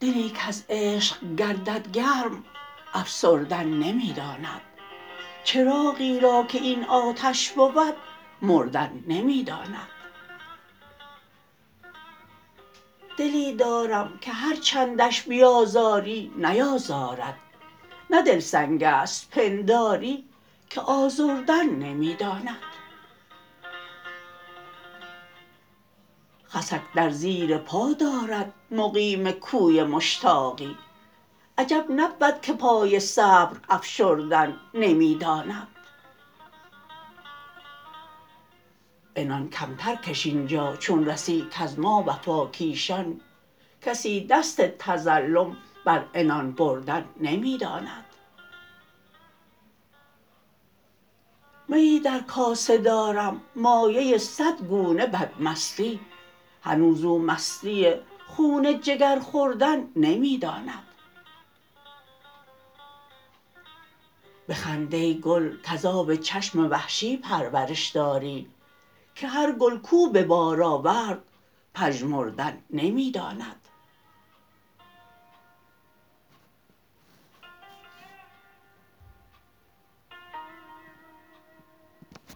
دلی کز عشق گردد گرم افسردن نمی داند چراغی را که این آتش بود مردن نمی داند دلی دارم که هر چندش بیازاری نیازارد. نه دل سنگ است پنداری که آزردن نمی داند خسک در زیر پا دارد مقیم کوی مشتاقی. عجب نبود که پای صبر افشردن نمی داند عنان کمتر کش اینجا چون رسی کز ما وفاکیشان کسی دست تظلم بر عنان بردن نمی داند میی در کاسه دارم مایه صد گونه بدمستی. هنوز او مستی خون جگر خوردن نمی داند بخند ای گل کز آب چشم وحشی پرورش داری. که هر گل کو به بار آورد پژمردن نمی داند